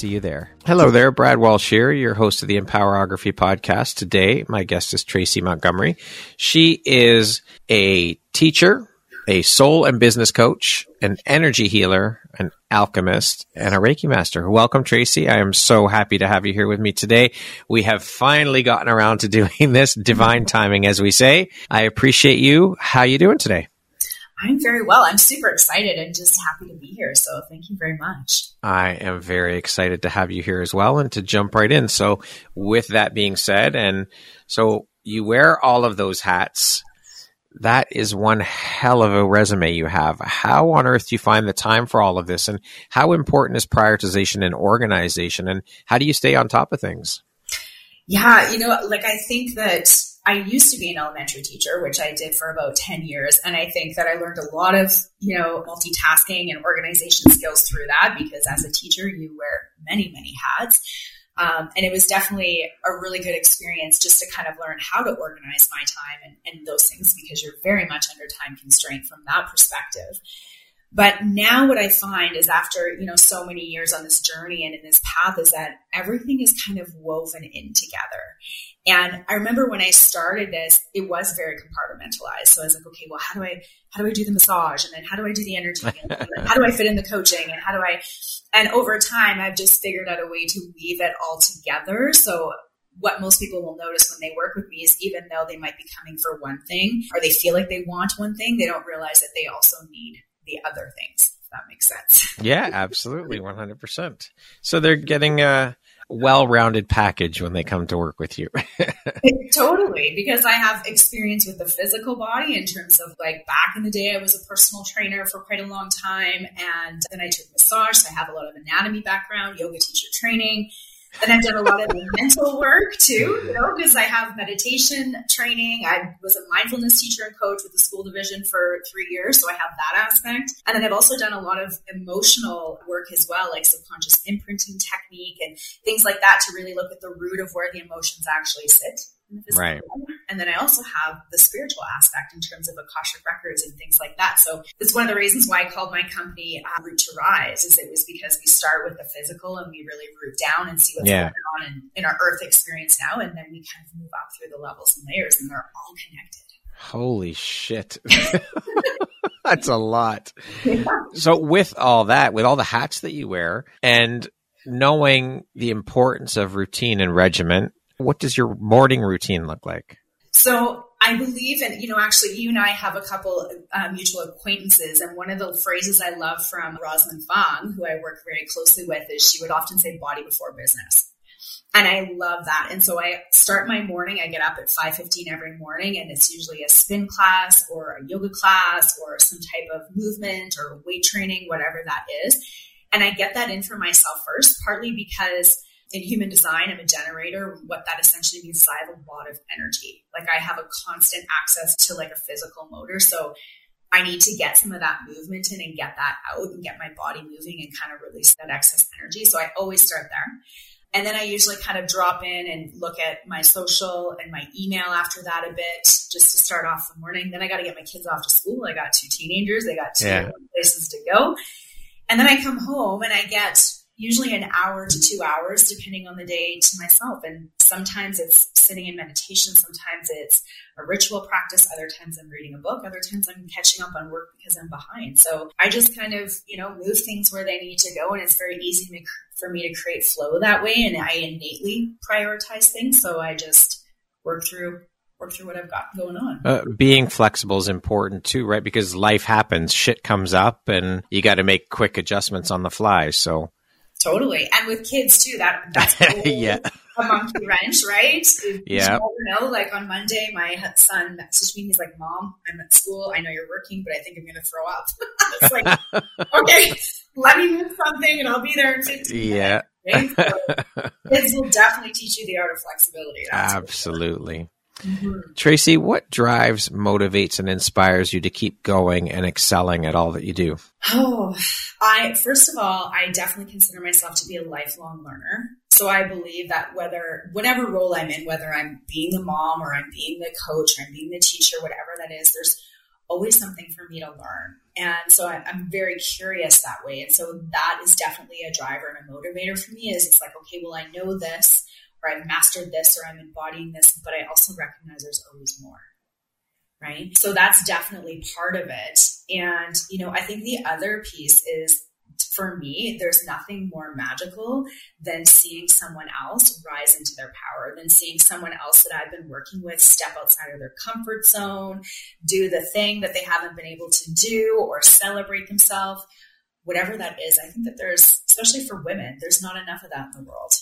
see you there. Hello there, Brad Walsh here, your host of the Empowerography podcast. Today, my guest is Tracy Montgomery. She is a teacher, a soul and business coach, an energy healer, an alchemist, and a Reiki master. Welcome, Tracy. I am so happy to have you here with me today. We have finally gotten around to doing this divine timing, as we say. I appreciate you. How you doing today? I'm very well. I'm super excited and just happy to be here. So thank you very much. I am very excited to have you here as well and to jump right in. So, with that being said, and so you wear all of those hats. That is one hell of a resume you have. How on earth do you find the time for all of this? And how important is prioritization and organization? And how do you stay on top of things? Yeah, you know, like I think that I used to be an elementary teacher, which I did for about 10 years. And I think that I learned a lot of, you know, multitasking and organization skills through that because as a teacher, you wear many, many hats. Um, and it was definitely a really good experience just to kind of learn how to organize my time and, and those things because you're very much under time constraint from that perspective. But now what I find is after, you know, so many years on this journey and in this path is that everything is kind of woven in together. And I remember when I started this, it was very compartmentalized. So I was like, okay, well, how do I, how do I do the massage? And then how do I do the energy? And how do I fit in the coaching? And how do I, and over time, I've just figured out a way to weave it all together. So what most people will notice when they work with me is even though they might be coming for one thing or they feel like they want one thing, they don't realize that they also need the other things. If that makes sense. Yeah, absolutely, one hundred percent. So they're getting a well-rounded package when they come to work with you. totally, because I have experience with the physical body in terms of like back in the day, I was a personal trainer for quite a long time, and then I took massage. So I have a lot of anatomy background, yoga teacher training. And I've done a lot of mental work too, you know, because I have meditation training. I was a mindfulness teacher and coach with the school division for three years, so I have that aspect. And then I've also done a lot of emotional work as well, like subconscious imprinting technique and things like that to really look at the root of where the emotions actually sit right. And then I also have the spiritual aspect in terms of Akashic records and things like that. So it's one of the reasons why I called my company uh, Root to Rise is it was because we start with the physical and we really root down and see what's yeah. going on in, in our earth experience now. And then we kind of move up through the levels and layers and they're all connected. Holy shit. That's a lot. Yeah. So with all that, with all the hats that you wear and knowing the importance of routine and regiment what does your morning routine look like? So I believe and you know, actually, you and I have a couple uh, mutual acquaintances. And one of the phrases I love from Rosalind Fong, who I work very closely with, is she would often say body before business. And I love that. And so I start my morning, I get up at 5.15 every morning, and it's usually a spin class or a yoga class or some type of movement or weight training, whatever that is. And I get that in for myself first, partly because in human design, I'm a generator. What that essentially means is I have a lot of energy. Like I have a constant access to like a physical motor. So I need to get some of that movement in and get that out and get my body moving and kind of release that excess energy. So I always start there. And then I usually kind of drop in and look at my social and my email after that a bit just to start off the morning. Then I got to get my kids off to school. I got two teenagers, they got two yeah. places to go. And then I come home and I get usually an hour to two hours, depending on the day, to myself. And sometimes it's sitting in meditation, sometimes it's a ritual practice, other times I'm reading a book, other times I'm catching up on work because I'm behind. So I just kind of, you know, move things where they need to go. And it's very easy to, for me to create flow that way. And I innately prioritize things. So I just work through work through what I've got going on. Uh, being flexible is important too, right? Because life happens, shit comes up, and you got to make quick adjustments on the fly. So Totally. And with kids too, that that's yeah. a monkey wrench, right? Yeah. You know, like on Monday, my son messaged me. He's like, "Mom, I'm at school. I know you're working, but I think I'm going to throw up." it's like, okay, let me move something, and I'll be there in 15 yeah. minutes. Yeah. So kids will definitely teach you the art of flexibility. Absolutely. Mm-hmm. Tracy, what drives, motivates, and inspires you to keep going and excelling at all that you do? Oh, I, first of all, I definitely consider myself to be a lifelong learner. So I believe that whether, whatever role I'm in, whether I'm being the mom or I'm being the coach or I'm being the teacher, whatever that is, there's always something for me to learn. And so I'm very curious that way. And so that is definitely a driver and a motivator for me is it's like, okay, well, I know this or I've mastered this or I'm embodying this, but I also recognize there's always more. Right. So that's definitely part of it. And, you know, I think the other piece is for me, there's nothing more magical than seeing someone else rise into their power, than seeing someone else that I've been working with step outside of their comfort zone, do the thing that they haven't been able to do, or celebrate themselves, whatever that is. I think that there's, especially for women, there's not enough of that in the world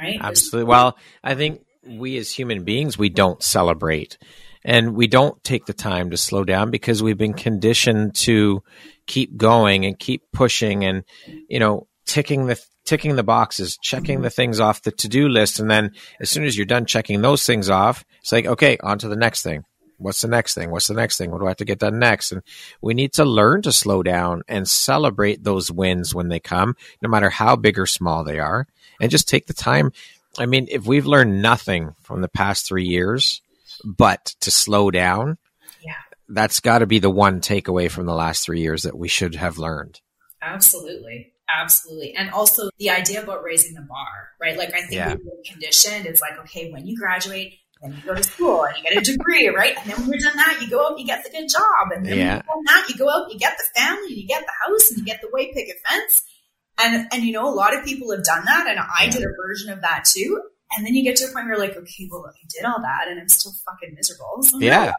right? Absolutely. Well, I think we as human beings, we don't celebrate and we don't take the time to slow down because we've been conditioned to keep going and keep pushing and, you know, ticking the ticking the boxes, checking the things off the to-do list and then as soon as you're done checking those things off, it's like, okay, on to the next thing. What's the next thing? What's the next thing? What do I have to get done next? And we need to learn to slow down and celebrate those wins when they come, no matter how big or small they are and just take the time. I mean, if we've learned nothing from the past three years, but to slow down, yeah, that's got to be the one takeaway from the last three years that we should have learned. Absolutely. Absolutely. And also the idea about raising the bar, right? Like I think yeah. we've been conditioned. It's like, okay, when you graduate, then you go to school and you get a degree, right? And then when you're done that, you go out and you get the good job. And then yeah. when you're done that, you go out and you get the family and you get the house and you get the white picket fence. And and you know, a lot of people have done that, and I did a version of that too. And then you get to a point where you're like, okay, well, I did all that, and I'm still fucking miserable. So yeah.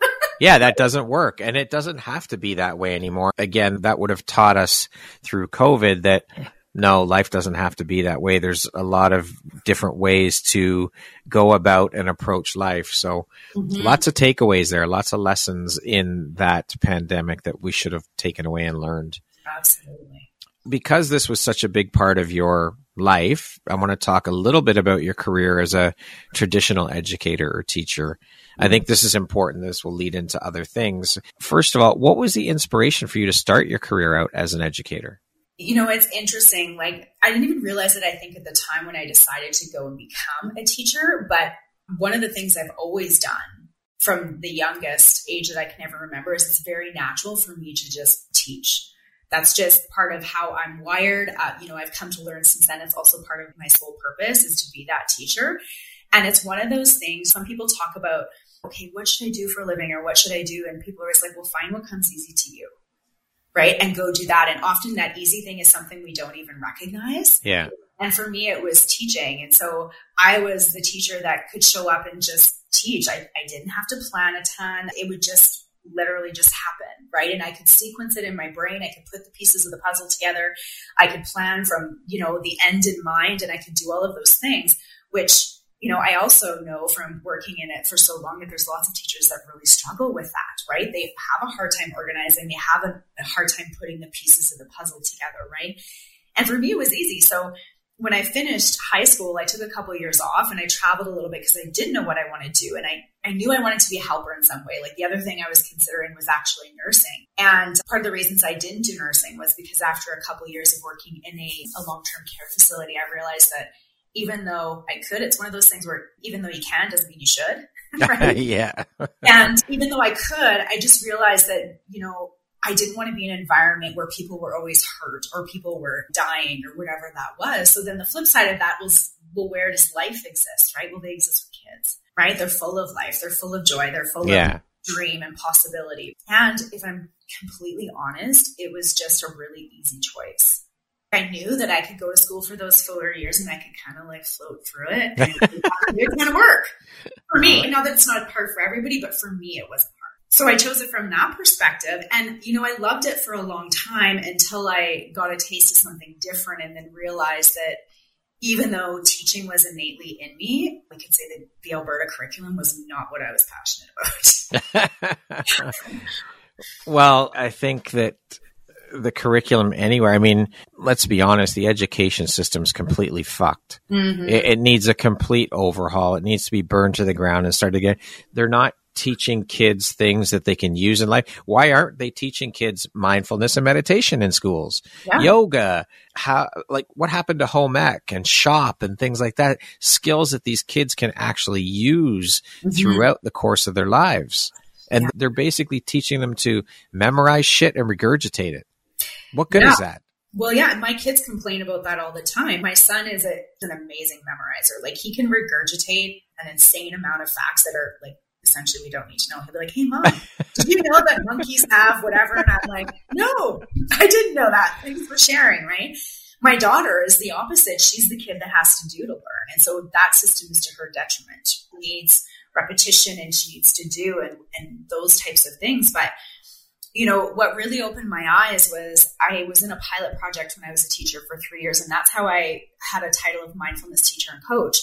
yeah, that doesn't work. And it doesn't have to be that way anymore. Again, that would have taught us through COVID that no, life doesn't have to be that way. There's a lot of different ways to go about and approach life. So mm-hmm. lots of takeaways there, lots of lessons in that pandemic that we should have taken away and learned. Absolutely because this was such a big part of your life, I want to talk a little bit about your career as a traditional educator or teacher. I think this is important. This will lead into other things. First of all, what was the inspiration for you to start your career out as an educator? You know, it's interesting. Like, I didn't even realize it, I think, at the time when I decided to go and become a teacher. But one of the things I've always done from the youngest age that I can ever remember is it's very natural for me to just teach that's just part of how I'm wired. Uh, you know, I've come to learn since then. It's also part of my sole purpose is to be that teacher. And it's one of those things. Some people talk about, okay, what should I do for a living or what should I do? And people are always like, well, find what comes easy to you. Right. And go do that. And often that easy thing is something we don't even recognize. Yeah. And for me, it was teaching. And so I was the teacher that could show up and just teach. I, I didn't have to plan a ton. It would just literally just happen, right? And I could sequence it in my brain. I could put the pieces of the puzzle together. I could plan from, you know, the end in mind and I could do all of those things, which, you know, I also know from working in it for so long that there's lots of teachers that really struggle with that, right? They have a hard time organizing. They have a, a hard time putting the pieces of the puzzle together, right? And for me, it was easy. So when I finished high school, I took a couple of years off and I traveled a little bit because I didn't know what I wanted to do. And I, I knew I wanted to be a helper in some way. Like the other thing I was considering was actually nursing. And part of the reasons I didn't do nursing was because after a couple of years of working in a, a long term care facility, I realized that even though I could, it's one of those things where even though you can doesn't mean you should. Right? yeah. and even though I could, I just realized that, you know, I didn't want to be in an environment where people were always hurt or people were dying or whatever that was. So then the flip side of that was, well, where does life exist, right? Well, they exist for kids, right? They're full of life. They're full of joy. They're full yeah. of dream and possibility. And if I'm completely honest, it was just a really easy choice. I knew that I could go to school for those four years and I could kind of like float through it. And it was going to work for me. Uh-huh. Now that it's not hard for everybody, but for me, it wasn't hard. So I chose it from that perspective. And, you know, I loved it for a long time until I got a taste of something different and then realized that even though teaching was innately in me, we could say that the Alberta curriculum was not what I was passionate about. well, I think that the curriculum anywhere. I mean, let's be honest, the education system's completely fucked. Mm-hmm. It, it, needs a complete overhaul. It needs to be burned to the ground and start again. They're not teaching kids things that they can use in life. Why aren't they teaching kids mindfulness and meditation in schools? Yeah. Yoga, how like what happened to home ec and shop and things like that? Skills that these kids can actually use mm-hmm. throughout the course of their lives. And yeah. they're basically teaching them to memorize shit and regurgitate it. What good yeah. is that? Well, yeah, my kids complain about that all the time. My son is a, an amazing memorizer. Like he can regurgitate an insane amount of facts that are like essentially we don't need to know. He'll be like, "Hey, mom, did you know that monkeys have whatever?" And I'm like, "No, I didn't know that. Thanks for sharing." Right? My daughter is the opposite. She's the kid that has to do to learn, and so that system is to her detriment. She needs repetition, and she needs to do, and and those types of things, but you know, what really opened my eyes was I was in a pilot project when I was a teacher for three years, and that's how I had a title of mindfulness teacher and coach.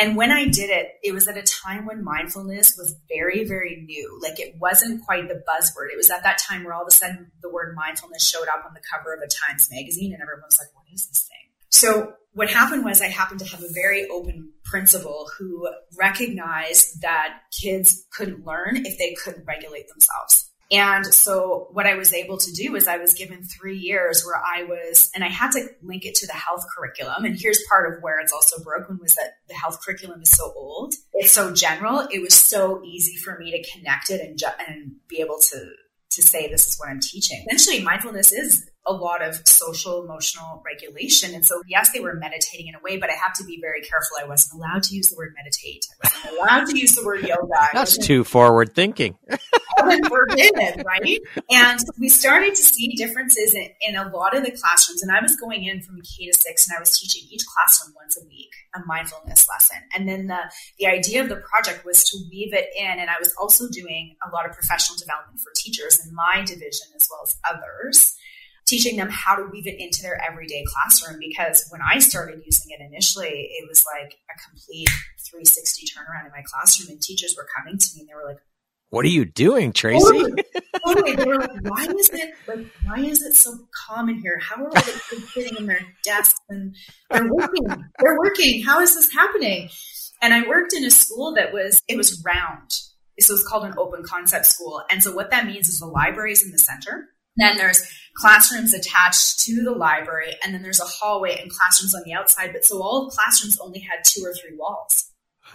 And when I did it, it was at a time when mindfulness was very, very new. Like it wasn't quite the buzzword. It was at that time where all of a sudden the word mindfulness showed up on the cover of a Times magazine, and everyone was like, what is this thing? So what happened was I happened to have a very open principal who recognized that kids couldn't learn if they couldn't regulate themselves. And so what I was able to do is I was given three years where I was, and I had to link it to the health curriculum. And here's part of where it's also broken was that the health curriculum is so old. It's so general. It was so easy for me to connect it and, ju- and be able to, to say, this is what I'm teaching. Essentially, mindfulness is a lot of social emotional regulation. And so, yes, they were meditating in a way, but I have to be very careful. I wasn't allowed to use the word meditate. I wasn't allowed to use the word yoga. That's too forward thinking. forbidden, right? And we started to see differences in, in a lot of the classrooms. And I was going in from K to six and I was teaching each classroom once a week a mindfulness lesson. And then the, the idea of the project was to weave it in. And I was also doing a lot of professional development for teachers in my division as well as others teaching them how to weave it into their everyday classroom. Because when I started using it initially, it was like a complete 360 turnaround in my classroom, and teachers were coming to me and they were like, what are you doing, Tracy? Totally. totally. They were like, why is it like why is it so common here? How are all the kids sitting in their desks and they're working? They're working. How is this happening? And I worked in a school that was it was round. So it's called an open concept school. And so what that means is the library is in the center then there's classrooms attached to the library, and then there's a hallway and classrooms on the outside. But so all classrooms only had two or three walls.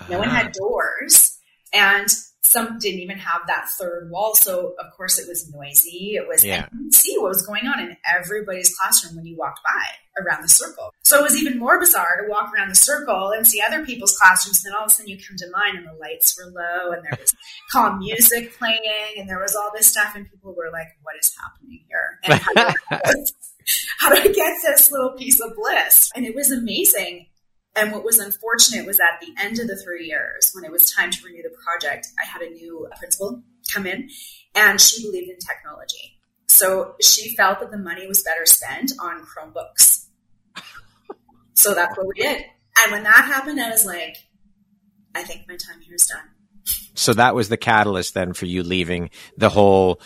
No one had ah. doors. And some didn't even have that third wall. So of course it was noisy. It was, yeah. see what was going on in everybody's classroom when you walked by around the circle. So it was even more bizarre to walk around the circle and see other people's classrooms. And then all of a sudden you come to mine and the lights were low and there was calm music playing and there was all this stuff. And people were like, what is happening here? And how do I how do I get this little piece of bliss? And it was amazing. And what was unfortunate was at the end of the three years, when it was time to renew the project, I had a new principal come in and she believed in technology. So she felt that the money was better spent on Chromebooks. so that's what we did. And when that happened, I was like, I think my time here is done. So that was the catalyst then for you leaving the whole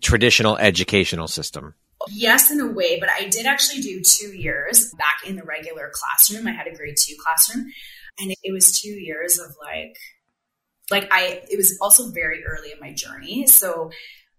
traditional educational system. Yes, in a way, but I did actually do two years back in the regular classroom. I had a grade two classroom, and it was two years of like, like I, it was also very early in my journey. So,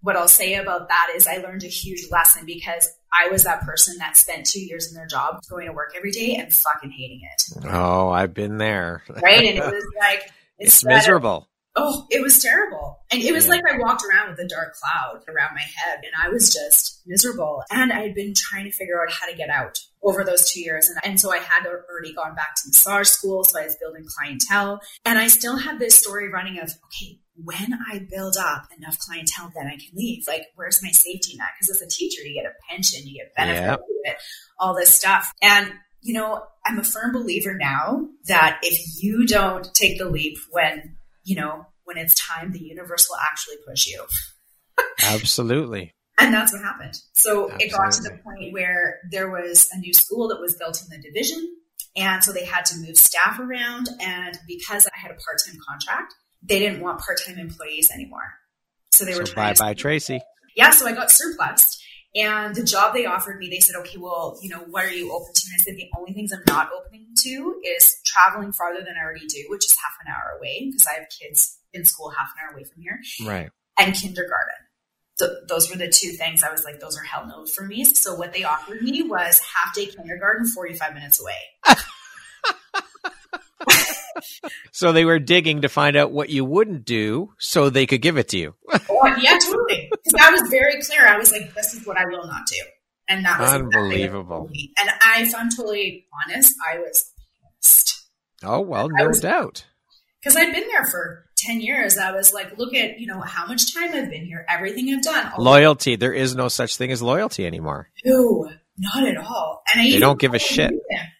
what I'll say about that is I learned a huge lesson because I was that person that spent two years in their job going to work every day and fucking hating it. Oh, I've been there. right. And it was like, it's miserable. Oh, it was terrible. And it was yeah. like I walked around with a dark cloud around my head and I was just miserable. And I had been trying to figure out how to get out over those two years. And, and so I had already gone back to massage school. So I was building clientele. And I still had this story running of, okay, when I build up enough clientele, then I can leave. Like, where's my safety net? Because as a teacher, you get a pension, you get benefits, yeah. all this stuff. And you know, I'm a firm believer now that if you don't take the leap when you know, when it's time, the universe will actually push you. Absolutely. And that's what happened. So Absolutely. it got to the point where there was a new school that was built in the division. And so they had to move staff around. And because I had a part time contract, they didn't want part time employees anymore. So they were so bye bye, Tracy. Yeah. So I got surplus. And the job they offered me, they said, okay, well, you know, what are you open to? And I said, the only things I'm not opening to is traveling farther than I already do, which is half an hour away because I have kids in school half an hour away from here. Right. And kindergarten. So those were the two things I was like, those are hell no for me. So what they offered me was half day kindergarten, 45 minutes away. so they were digging to find out what you wouldn't do so they could give it to you. oh, yeah, totally. Because I was very clear. I was like, this is what I will not do. And that was unbelievable. And I, if I'm totally honest, I was pissed. Oh, well, no was, doubt. Because I'd been there for 10 years. I was like, look at, you know, how much time I've been here, everything I've done. Loyalty. There is no such thing as loyalty anymore. No, not at all. And I they don't give a shit.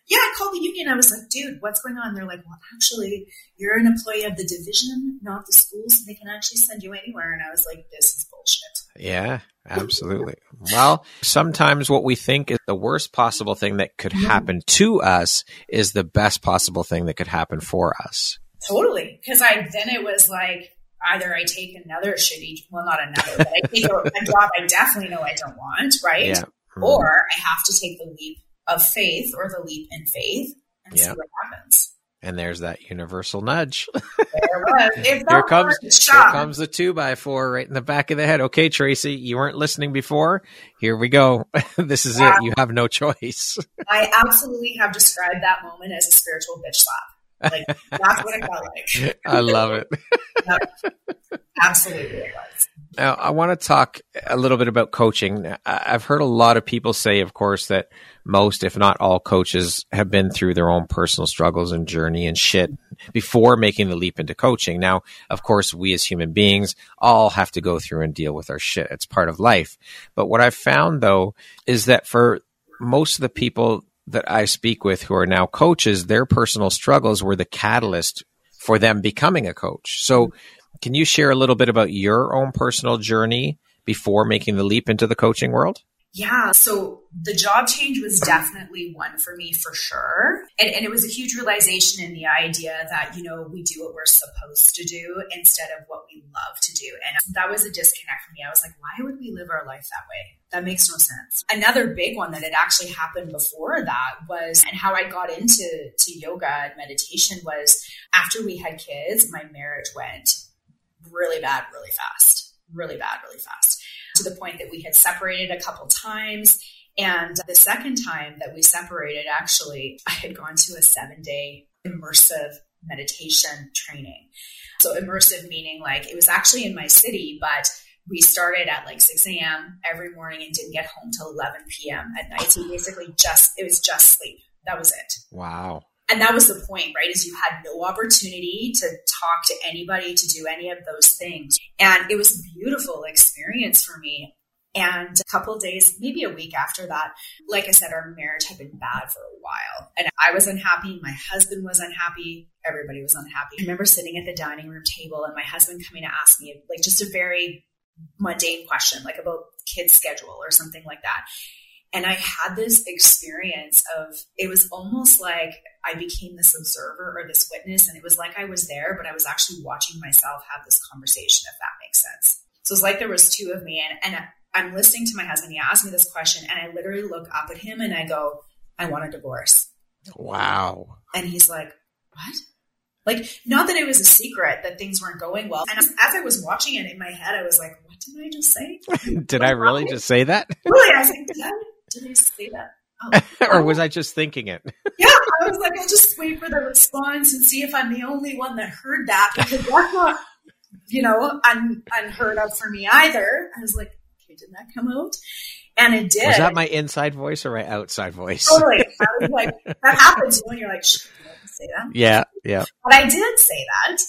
Yeah, I called the union. I was like, dude, what's going on? They're like, well, actually, you're an employee of the division, not the schools. They can actually send you anywhere. And I was like, this is bullshit. Yeah, absolutely. well, sometimes what we think is the worst possible thing that could happen to us is the best possible thing that could happen for us. Totally. Because I then it was like, either I take another shitty, well, not another, but I take a, a job I definitely know I don't want, right? Yeah. Mm-hmm. Or I have to take the leap of faith or the leap in faith and see what happens. And there's that universal nudge. here comes here comes the two by four right in the back of the head. Okay, Tracy, you weren't listening before. Here we go. this is yeah. it. You have no choice. I absolutely have described that moment as a spiritual bitch slap. Like that's what it felt like. I love it. Absolutely, it was. Now, I want to talk a little bit about coaching. I've heard a lot of people say, of course, that most, if not all coaches have been through their own personal struggles and journey and shit before making the leap into coaching. Now, of course, we as human beings all have to go through and deal with our shit. It's part of life. But what I've found though is that for most of the people that I speak with who are now coaches, their personal struggles were the catalyst for them becoming a coach. So can you share a little bit about your own personal journey before making the leap into the coaching world? Yeah, so the job change was definitely one for me for sure. And, and, it was a huge realization in the idea that, you know, we do what we're supposed to do instead of what we love to do. And that was a disconnect for me. I was like, why would we live our life that way? That makes no sense. Another big one that had actually happened before that was, and how I got into to yoga and meditation was after we had kids, my marriage went really bad, really fast, really bad, really fast to the point that we had separated a couple times. And the second time that we separated, actually, I had gone to a seven day immersive meditation training. So, immersive meaning like it was actually in my city, but we started at like 6 a.m. every morning and didn't get home till 11 p.m. at night. So, basically, just it was just sleep. That was it. Wow. And that was the point, right? Is you had no opportunity to talk to anybody to do any of those things. And it was a beautiful experience for me. And a couple days, maybe a week after that, like I said, our marriage had been bad for a while. And I was unhappy. My husband was unhappy. Everybody was unhappy. I remember sitting at the dining room table and my husband coming to ask me, like, just a very mundane question, like about kids' schedule or something like that. And I had this experience of it was almost like I became this observer or this witness, and it was like I was there, but I was actually watching myself have this conversation, if that makes sense. So it's like there was two of me, and, and I'm listening to my husband. He asked me this question, and I literally look up at him and I go, I want a divorce. Wow. And he's like, What? Like, not that it was a secret that things weren't going well. And as, I was watching it in my head, I was like, What did I just say? did I really just say that? really? I was like, Did I, did I say that? Oh, or was oh. I just thinking it? yeah, I was like, I'll just wait for the response and see if I'm the only one that heard that because that's not you know, un, unheard of for me either. I was like, okay, did that come out? And it did. Was that my inside voice or my outside voice? Totally. I was like, that happens when you're like, Shh, say that. Yeah, yeah. But I did say that.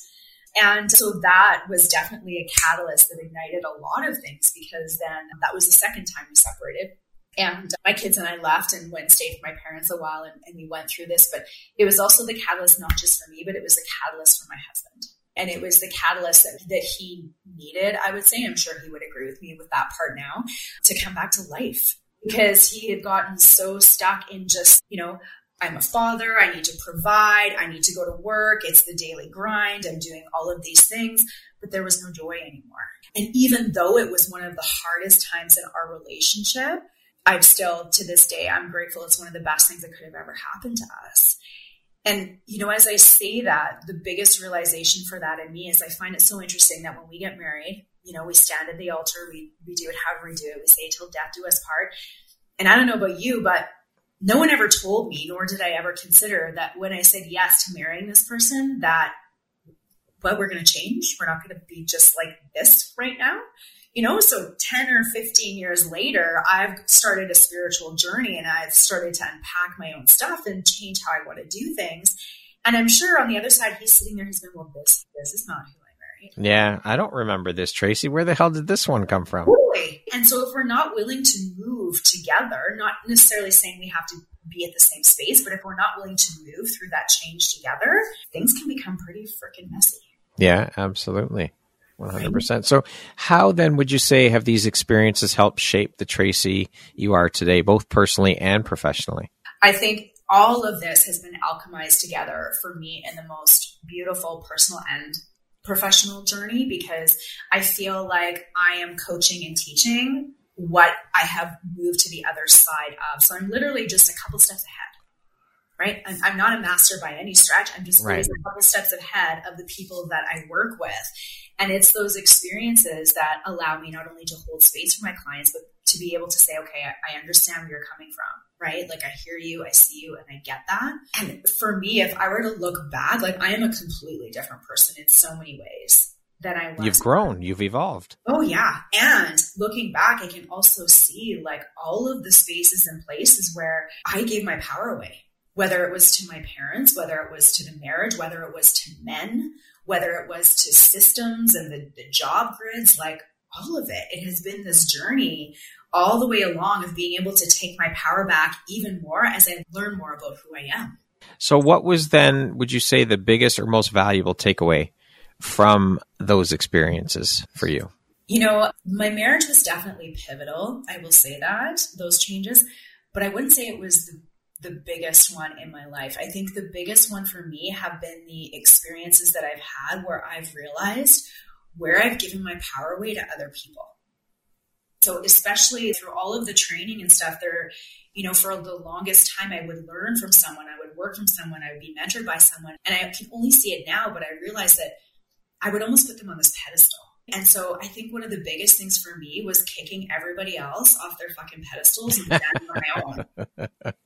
And so that was definitely a catalyst that ignited a lot of things because then that was the second time we separated. And my kids and I left and went and stayed with my parents a while and, and we went through this. But it was also the catalyst, not just for me, but it was the catalyst for my husband. And it was the catalyst that, that he needed, I would say. I'm sure he would agree with me with that part now to come back to life because he had gotten so stuck in just, you know, I'm a father, I need to provide, I need to go to work, it's the daily grind, I'm doing all of these things, but there was no joy anymore. And even though it was one of the hardest times in our relationship, I'm still to this day, I'm grateful it's one of the best things that could have ever happened to us. And, you know, as I say that, the biggest realization for that in me is I find it so interesting that when we get married, you know, we stand at the altar, we, we do it however we do it, we say till death do us part. And I don't know about you, but no one ever told me, nor did I ever consider that when I said yes to marrying this person, that well, we're going to change. We're not going to be just like this right now. You know, so 10 or 15 years later, I've started a spiritual journey and I've started to unpack my own stuff and change how I want to do things. And I'm sure on the other side, he's sitting there, he's been, well, this, this is not who I married. Yeah, I don't remember this, Tracy. Where the hell did this one come from? And so if we're not willing to move together, not necessarily saying we have to be at the same space, but if we're not willing to move through that change together, things can become pretty freaking messy. Yeah, absolutely. 100%. So, how then would you say have these experiences helped shape the Tracy you are today, both personally and professionally? I think all of this has been alchemized together for me in the most beautiful personal and professional journey because I feel like I am coaching and teaching what I have moved to the other side of. So I'm literally just a couple steps ahead, right? I'm, I'm not a master by any stretch. I'm just right. a couple steps ahead of the people that I work with. And it's those experiences that allow me not only to hold space for my clients, but to be able to say, okay, I, I understand where you're coming from right? Like I hear you, I see you, and I get that. And for me, if I were to look back, like I am a completely different person in so many ways than I was. You've grown, you've evolved. Oh yeah. And looking back, I can also see like all of the spaces and places where I gave my power away. Whether it was to my parents, whether it was to the marriage, whether it was to men, whether it was to systems and the, the job grids, like all of it. It has been this journey all the way along of being able to take my power back even more as I learn more about who I am. So, what was then, would you say, the biggest or most valuable takeaway from those experiences for you? You know, my marriage was definitely pivotal. I will say that, those changes, but I wouldn't say it was the, the biggest one in my life. I think the biggest one for me have been the experiences that I've had where I've realized where I've given my power away to other people so especially through all of the training and stuff, there, you know, for the longest time, I would learn from someone, I would work from someone, I would be mentored by someone, and I can only see it now, but I realized that I would almost put them on this pedestal. And so I think one of the biggest things for me was kicking everybody else off their fucking pedestals and standing on my own.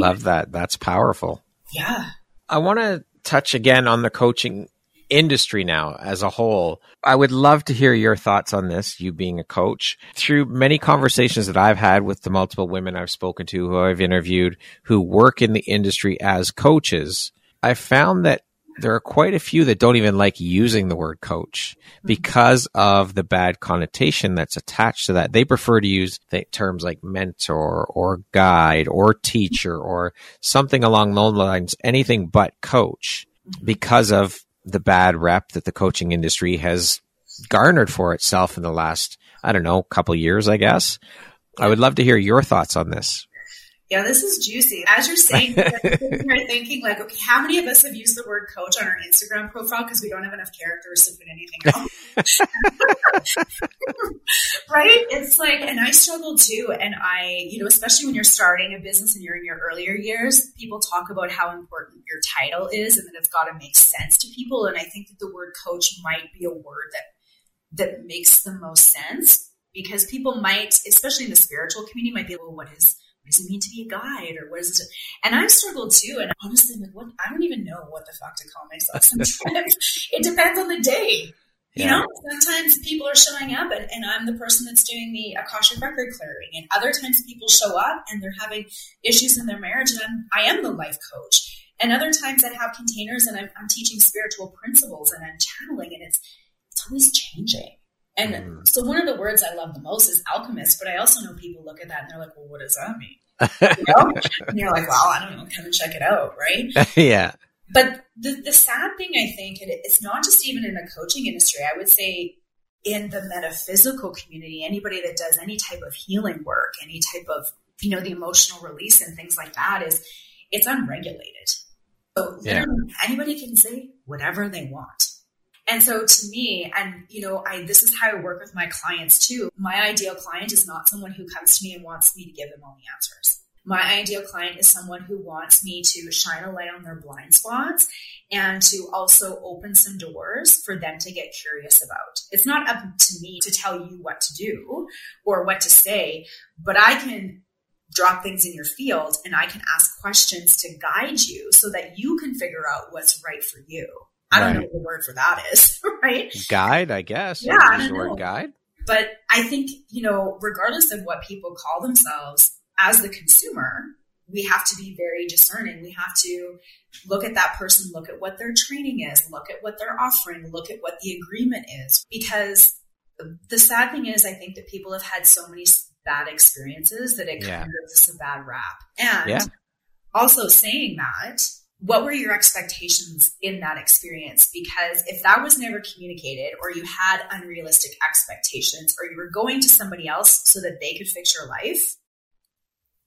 Love that. That's powerful. Yeah. I want to touch again on the coaching industry now as a whole. I would love to hear your thoughts on this, you being a coach. Through many conversations that I've had with the multiple women I've spoken to, who I've interviewed, who work in the industry as coaches, I found that there are quite a few that don't even like using the word coach mm-hmm. because of the bad connotation that's attached to that. They prefer to use terms like mentor or guide or teacher or something along those lines, anything but coach mm-hmm. because of the bad rep that the coaching industry has garnered for itself in the last, I don't know, couple years, I guess. I would love to hear your thoughts on this. Yeah, this is juicy. As you're saying, you're thinking like, okay, how many of us have used the word coach on our Instagram profile because we don't have enough characters to put anything else? right? It's like, and I struggle too. And I, you know, especially when you're starting a business and you're in your earlier years, people talk about how important your title is and that it's got to make sense to people. And I think that the word coach might be a word that that makes the most sense because people might, especially in the spiritual community, might be, well, what is what does it mean to be a guide or what is it? And I've struggled too. And honestly, I'm like, what? I don't even know what the fuck to call myself sometimes. it depends on the day. You yeah. know, sometimes people are showing up and, and, I'm the person that's doing the Akashic record clearing. And other times people show up and they're having issues in their marriage and I'm, I am the life coach. And other times I have containers and I'm, I'm teaching spiritual principles and I'm channeling and it's, it's always changing. And mm. so one of the words I love the most is alchemist, but I also know people look at that and they're like, well, what does that mean? You know? and you're like, well, I don't know, come and check it out, right? yeah. But the, the sad thing, I think, and it's not just even in the coaching industry. I would say in the metaphysical community, anybody that does any type of healing work, any type of, you know, the emotional release and things like that is it's unregulated. So yeah. anybody can say whatever they want. And so to me, and you know, I this is how I work with my clients too. My ideal client is not someone who comes to me and wants me to give them all the answers. My ideal client is someone who wants me to shine a light on their blind spots and to also open some doors for them to get curious about. It's not up to me to tell you what to do or what to say, but I can drop things in your field and I can ask questions to guide you so that you can figure out what's right for you. I don't know what the word for that is, right? Guide, I guess. Yeah, I don't word guide. But I think, you know, regardless of what people call themselves, as the consumer, we have to be very discerning. We have to look at that person, look at what their training is, look at what they're offering, look at what the agreement is. Because the sad thing is, I think that people have had so many bad experiences that it yeah. kind of gives us a bad rap. And yeah. also saying that, what were your expectations in that experience? Because if that was never communicated, or you had unrealistic expectations, or you were going to somebody else so that they could fix your life,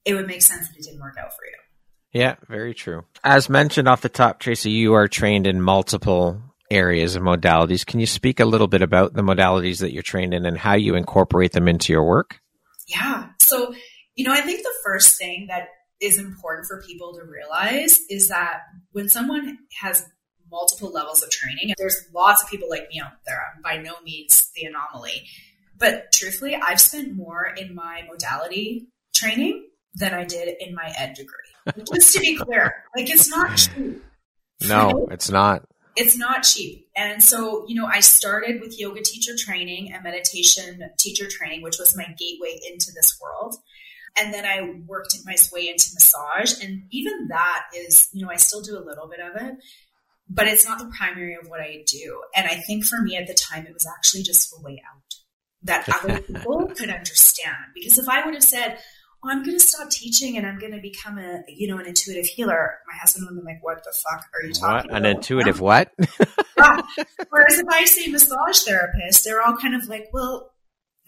it would make sense that it didn't work out for you. Yeah, very true. As mentioned off the top, Tracy, you are trained in multiple areas and modalities. Can you speak a little bit about the modalities that you're trained in and how you incorporate them into your work? Yeah. So, you know, I think the first thing that is important for people to realize is that when someone has multiple levels of training, there's lots of people like me out there. I'm by no means the anomaly. But truthfully, I've spent more in my modality training than I did in my ed degree. Just to be clear, like it's not cheap. No, it's not. It's not cheap. And so, you know, I started with yoga teacher training and meditation teacher training, which was my gateway into this world. And then I worked my way into massage. And even that is, you know, I still do a little bit of it, but it's not the primary of what I do. And I think for me at the time, it was actually just a way out that other people could understand. Because if I would have said, oh, I'm going to stop teaching and I'm going to become a, you know, an intuitive healer. My husband would have been like, what the fuck are you talking what? An intuitive what? yeah. Whereas if I say massage therapist, they're all kind of like, well,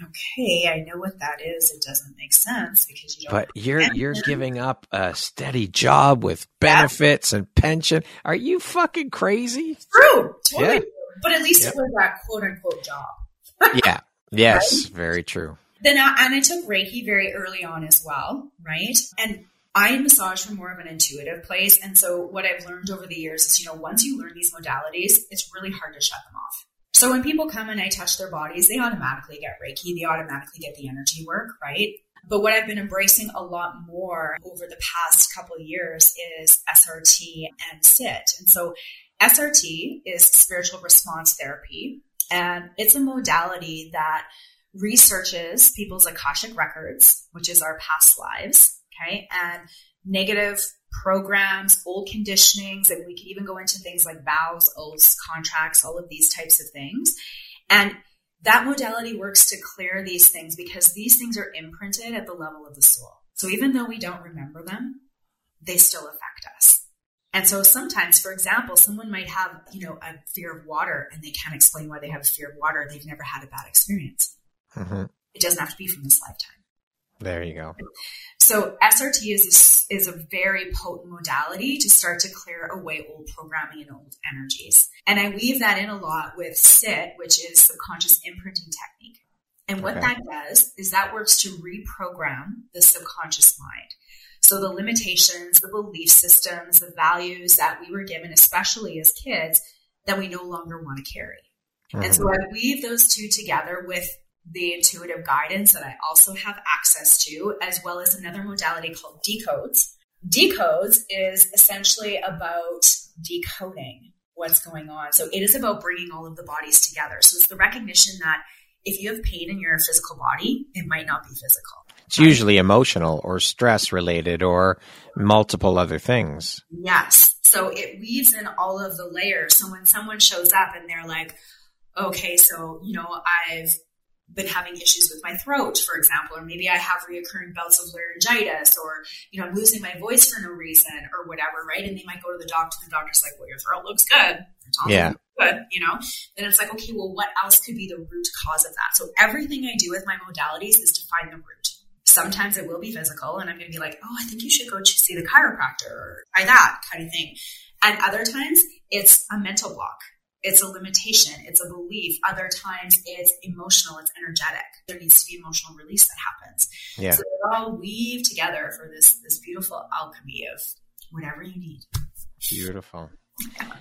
okay, I know what that is. It doesn't make sense because you But you're you're giving up a steady job with benefits yeah. and pension. Are you fucking crazy? True, totally. Yeah. But at least yep. it was that quote unquote job. yeah. Yes. Right? Very true. Then I, and I took Reiki very early on as well, right? And I massage from more of an intuitive place. And so what I've learned over the years is, you know, once you learn these modalities, it's really hard to shut them off. So when people come and I touch their bodies, they automatically get Reiki, they automatically get the energy work, right? But what I've been embracing a lot more over the past couple years is SRT and SIT. And so SRT is spiritual response therapy, and it's a modality that researches people's Akashic records, which is our past lives, okay, and negative programs, old conditionings, and we can even go into things like vows, oaths, contracts, all of these types of things. And that modality works to clear these things because these things are imprinted at the level of the soul. So even though we don't remember them, they still affect us. And so sometimes, for example, someone might have, you know, a fear of water and they can't explain why they have a fear of water. They've never had a bad experience. Mm-hmm. It doesn't have to be from this lifetime. There you go. So SRT is a, is a very potent modality to start to clear away old programming and old energies. And I weave that in a lot with SIT, which is subconscious imprinting technique. And what okay. that does is that works to reprogram the subconscious mind. So the limitations, the belief systems, the values that we were given, especially as kids, that we no longer want to carry. Mm-hmm. And so I weave those two together with the intuitive guidance that I also have access to, as well as another modality called decodes. Decodes is essentially about decoding what's going on. So it is about bringing all of the bodies together. So it's the recognition that if you have pain in your physical body, it might not be physical. It's usually emotional or stress related or multiple other things. Yes. So it weaves in all of the layers. So when someone shows up and they're like, okay, so, you know, I've been having issues with my throat, for example, or maybe I have reoccurring bouts of laryngitis, or you know, I'm losing my voice for no reason, or whatever, right? And they might go to the doctor, and the doctor's like, "Well, your throat looks good." Yeah. Good, you know. Then it's like, okay, well, what else could be the root cause of that? So everything I do with my modalities is to find the root. Sometimes it will be physical, and I'm going to be like, "Oh, I think you should go see the chiropractor or try that kind of thing." And other times, it's a mental block it's a limitation, it's a belief. Other times it's emotional, it's energetic. There needs to be emotional release that happens. Yeah. So they all weave together for this this beautiful alchemy of whatever you need. Beautiful. Yeah.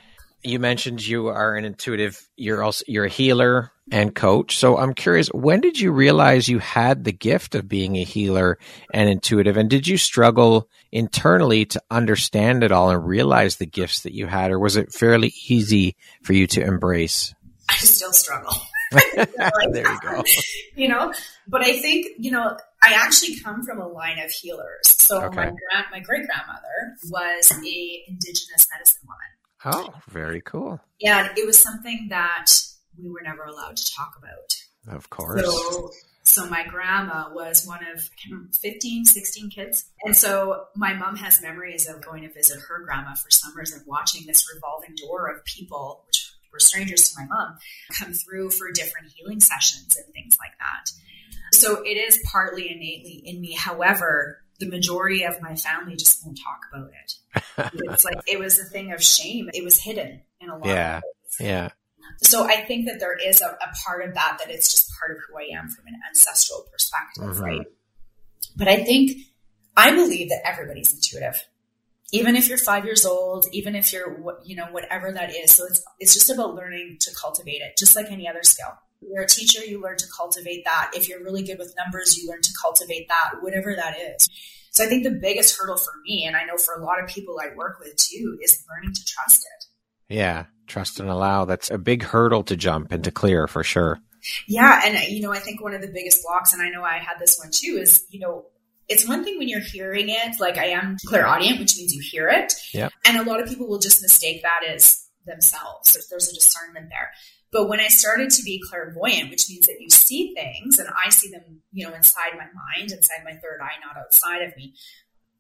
You mentioned you are an intuitive, you're also you're a healer and coach. So I'm curious, when did you realize you had the gift of being a healer and intuitive? And did you struggle internally to understand it all and realize the gifts that you had, or was it fairly easy for you to embrace? I still struggle. there you go. You know, but I think, you know, I actually come from a line of healers. So okay. my grand, my great grandmother was a indigenous medicine woman. Oh, very cool. Yeah, it was something that we were never allowed to talk about. Of course. So, so my grandma was one of 15, 16 kids. And so my mom has memories of going to visit her grandma for summers and watching this revolving door of people, which were strangers to my mom, come through for different healing sessions and things like that. So it is partly innately in me. However, the majority of my family just won't talk about it. it's like it was a thing of shame. It was hidden in a lot yeah. of ways. Yeah. So I think that there is a, a, part of that that it's just part of who I am from an ancestral perspective, mm-hmm. right? But I think I believe that everybody's intuitive. Even if you're five years old, even if you're, you know, whatever that is. So it's, it's just about learning to cultivate it, just like any other skill you're a teacher, you learn to cultivate that. If you're really good with numbers, you learn to cultivate that, whatever that is. So I think the biggest hurdle for me, and I know for a lot of people I work with too, is learning to trust it. Yeah, trust and allow. That's a big hurdle to jump and to clear for sure. Yeah. And, you know, I think one of the biggest blocks, and I know I had this one too, is, you know, it's one thing when you're hearing it, like I am clairaudient, which means you hear it. Yeah. And a lot of people will just mistake that as themselves. If there's a discernment there. But when I started to be clairvoyant, which means that you see things and I see them, you know, inside my mind, inside my third eye, not outside of me.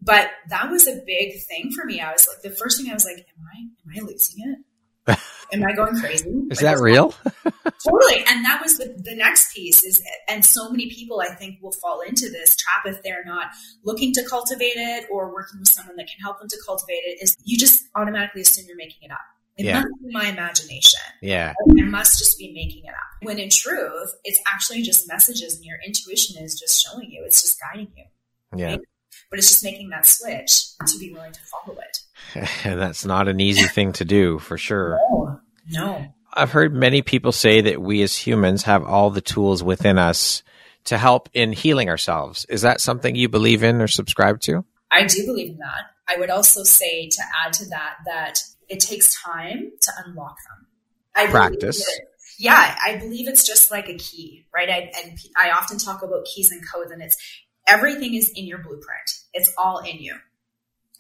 But that was a big thing for me. I was like, the first thing I was like, am I, am I losing it? Am I going crazy? is like, that real? totally. And that was the, the next piece is, and so many people I think will fall into this trap if they're not looking to cultivate it or working with someone that can help them to cultivate it is you just automatically assume you're making it up. It yeah. must be my imagination. Yeah. I must just be making it up. When in truth, it's actually just messages and your intuition is just showing you. It's just guiding you. Yeah. Right? But it's just making that switch to be willing to follow it. And that's not an easy thing to do for sure. No. No. I've heard many people say that we as humans have all the tools within us to help in healing ourselves. Is that something you believe in or subscribe to? I do believe in that. I would also say to add to that that it takes time to unlock them. I Practice. yeah, I believe it's just like a key, right? I, and I often talk about keys and codes, and it's everything is in your blueprint. It's all in you.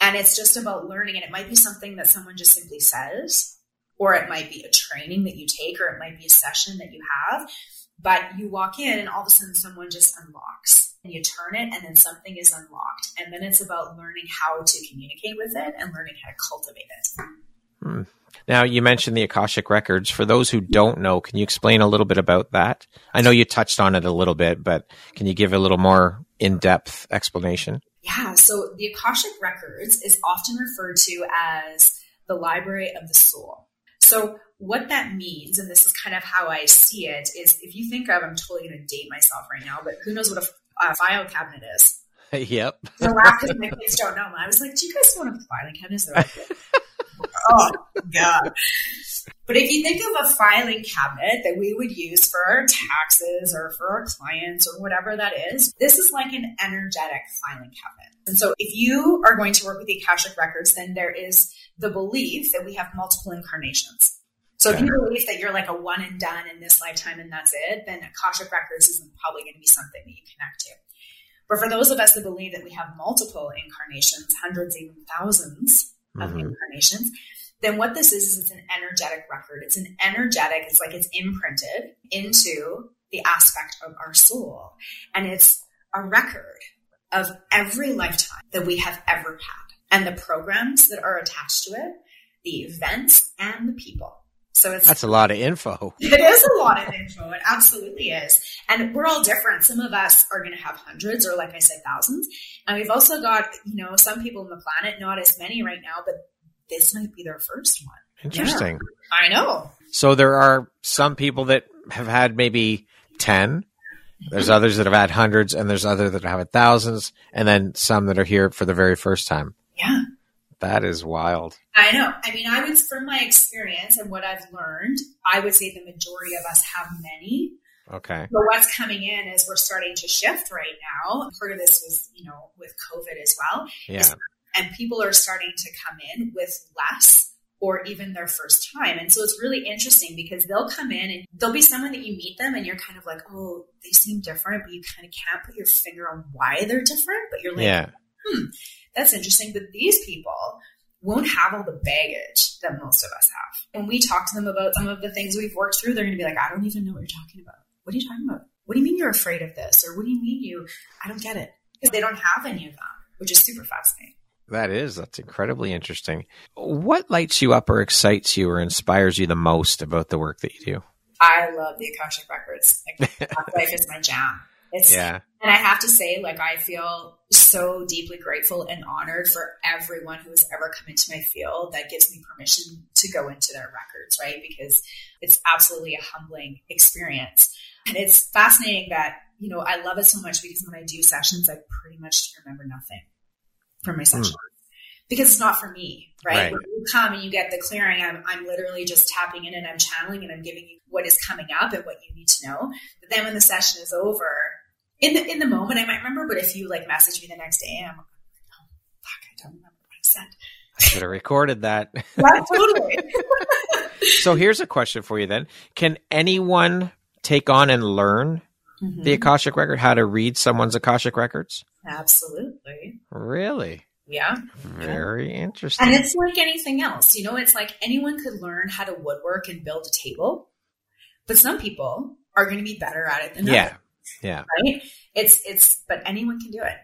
And it's just about learning. And it might be something that someone just simply says, or it might be a training that you take, or it might be a session that you have. But you walk in, and all of a sudden, someone just unlocks and you turn it and then something is unlocked. And then it's about learning how to communicate with it and learning how to cultivate it. Hmm. Now, you mentioned the Akashic Records. For those who don't know, can you explain a little bit about that? I know you touched on it a little bit, but can you give a little more in depth explanation? Yeah, so the Akashic Records is often referred to as the library of the soul. So, what that means, and this is kind of how I see it, is if you think of, I'm totally going to date myself right now, but who knows what a, a file cabinet is? Yep. I laugh because my kids don't know. I was like, do you guys know what a filing cabinet is? Oh god. But if you think of a filing cabinet that we would use for our taxes or for our clients or whatever that is, this is like an energetic filing cabinet. And so if you are going to work with the Akashic Records, then there is the belief that we have multiple incarnations. So if you believe that you're like a one and done in this lifetime and that's it, then Akashic Records isn't probably going to be something that you connect to. But for those of us that believe that we have multiple incarnations, hundreds, even 1000s of mm-hmm. incarnations, then what this is is it's an energetic record. It's an energetic, it's like it's imprinted into the aspect of our soul. And it's a record of every lifetime that we have ever had and the programs that are attached to it, the events and the people. So it's that's a lot of info. It is a lot of info. It absolutely is. And we're all different. Some of us are going to have hundreds or, like I said, thousands. And we've also got, you know, some people on the planet, not as many right now, but this might be their first one. Interesting. Yeah, I know. So there are some people that have had maybe 10. There's mm-hmm. others that have had hundreds and there's others that have had thousands and then some that are here for the very first time. Yeah. That is wild. I know. I mean, I would, from my experience and what I've learned, I would say the majority of us have many. Okay. But what's coming in is we're starting to shift right now. Part of this was, you know, with COVID as well. Yeah. And people are starting to come in with less or even their first time. And so it's really interesting because they'll come in and there'll be someone that you meet them and you're kind of like, oh, they seem different, but you kind of can't put your finger on why they're different. But you're like, yeah. hmm, that's interesting. But these people won't have all the baggage that most of us have. When we talk to them about some of the things we've worked through, they're going to be like, I don't even know what you're talking about. What are you talking about? What do you mean you're afraid of this? Or what do you mean you, I don't get it. Because they don't have any of that, which is super fascinating. That is. That's incredibly interesting. What lights you up or excites you or inspires you the most about the work that you do? I love the Akashic Records. Like, life is my jam. It's, yeah. And I have to say, like, I feel so deeply grateful and honored for everyone who has ever come into my field that gives me permission to go into their records, right? Because it's absolutely a humbling experience. And it's fascinating that, you know, I love it so much because when I do sessions, I pretty much remember nothing from my session. Mm. Because it's not for me, right? right? When you come and you get the clearing, I'm, I'm literally just tapping in and I'm channeling and I'm giving you what is coming up and what you need to know. But then when the session is over, in the in the moment I might remember, but if you like message me the next day, I'm like, oh fuck, I don't remember what I said. I should have recorded that. yeah, totally. so here's a question for you then. Can anyone take on and learn mm-hmm. the Akashic record, how to read someone's Akashic records? Absolutely. Really? Yeah. Very yeah. interesting. And it's like anything else. You know, it's like anyone could learn how to woodwork and build a table, but some people are going to be better at it than yeah. others. Yeah. Right? It's it's but anyone can do it.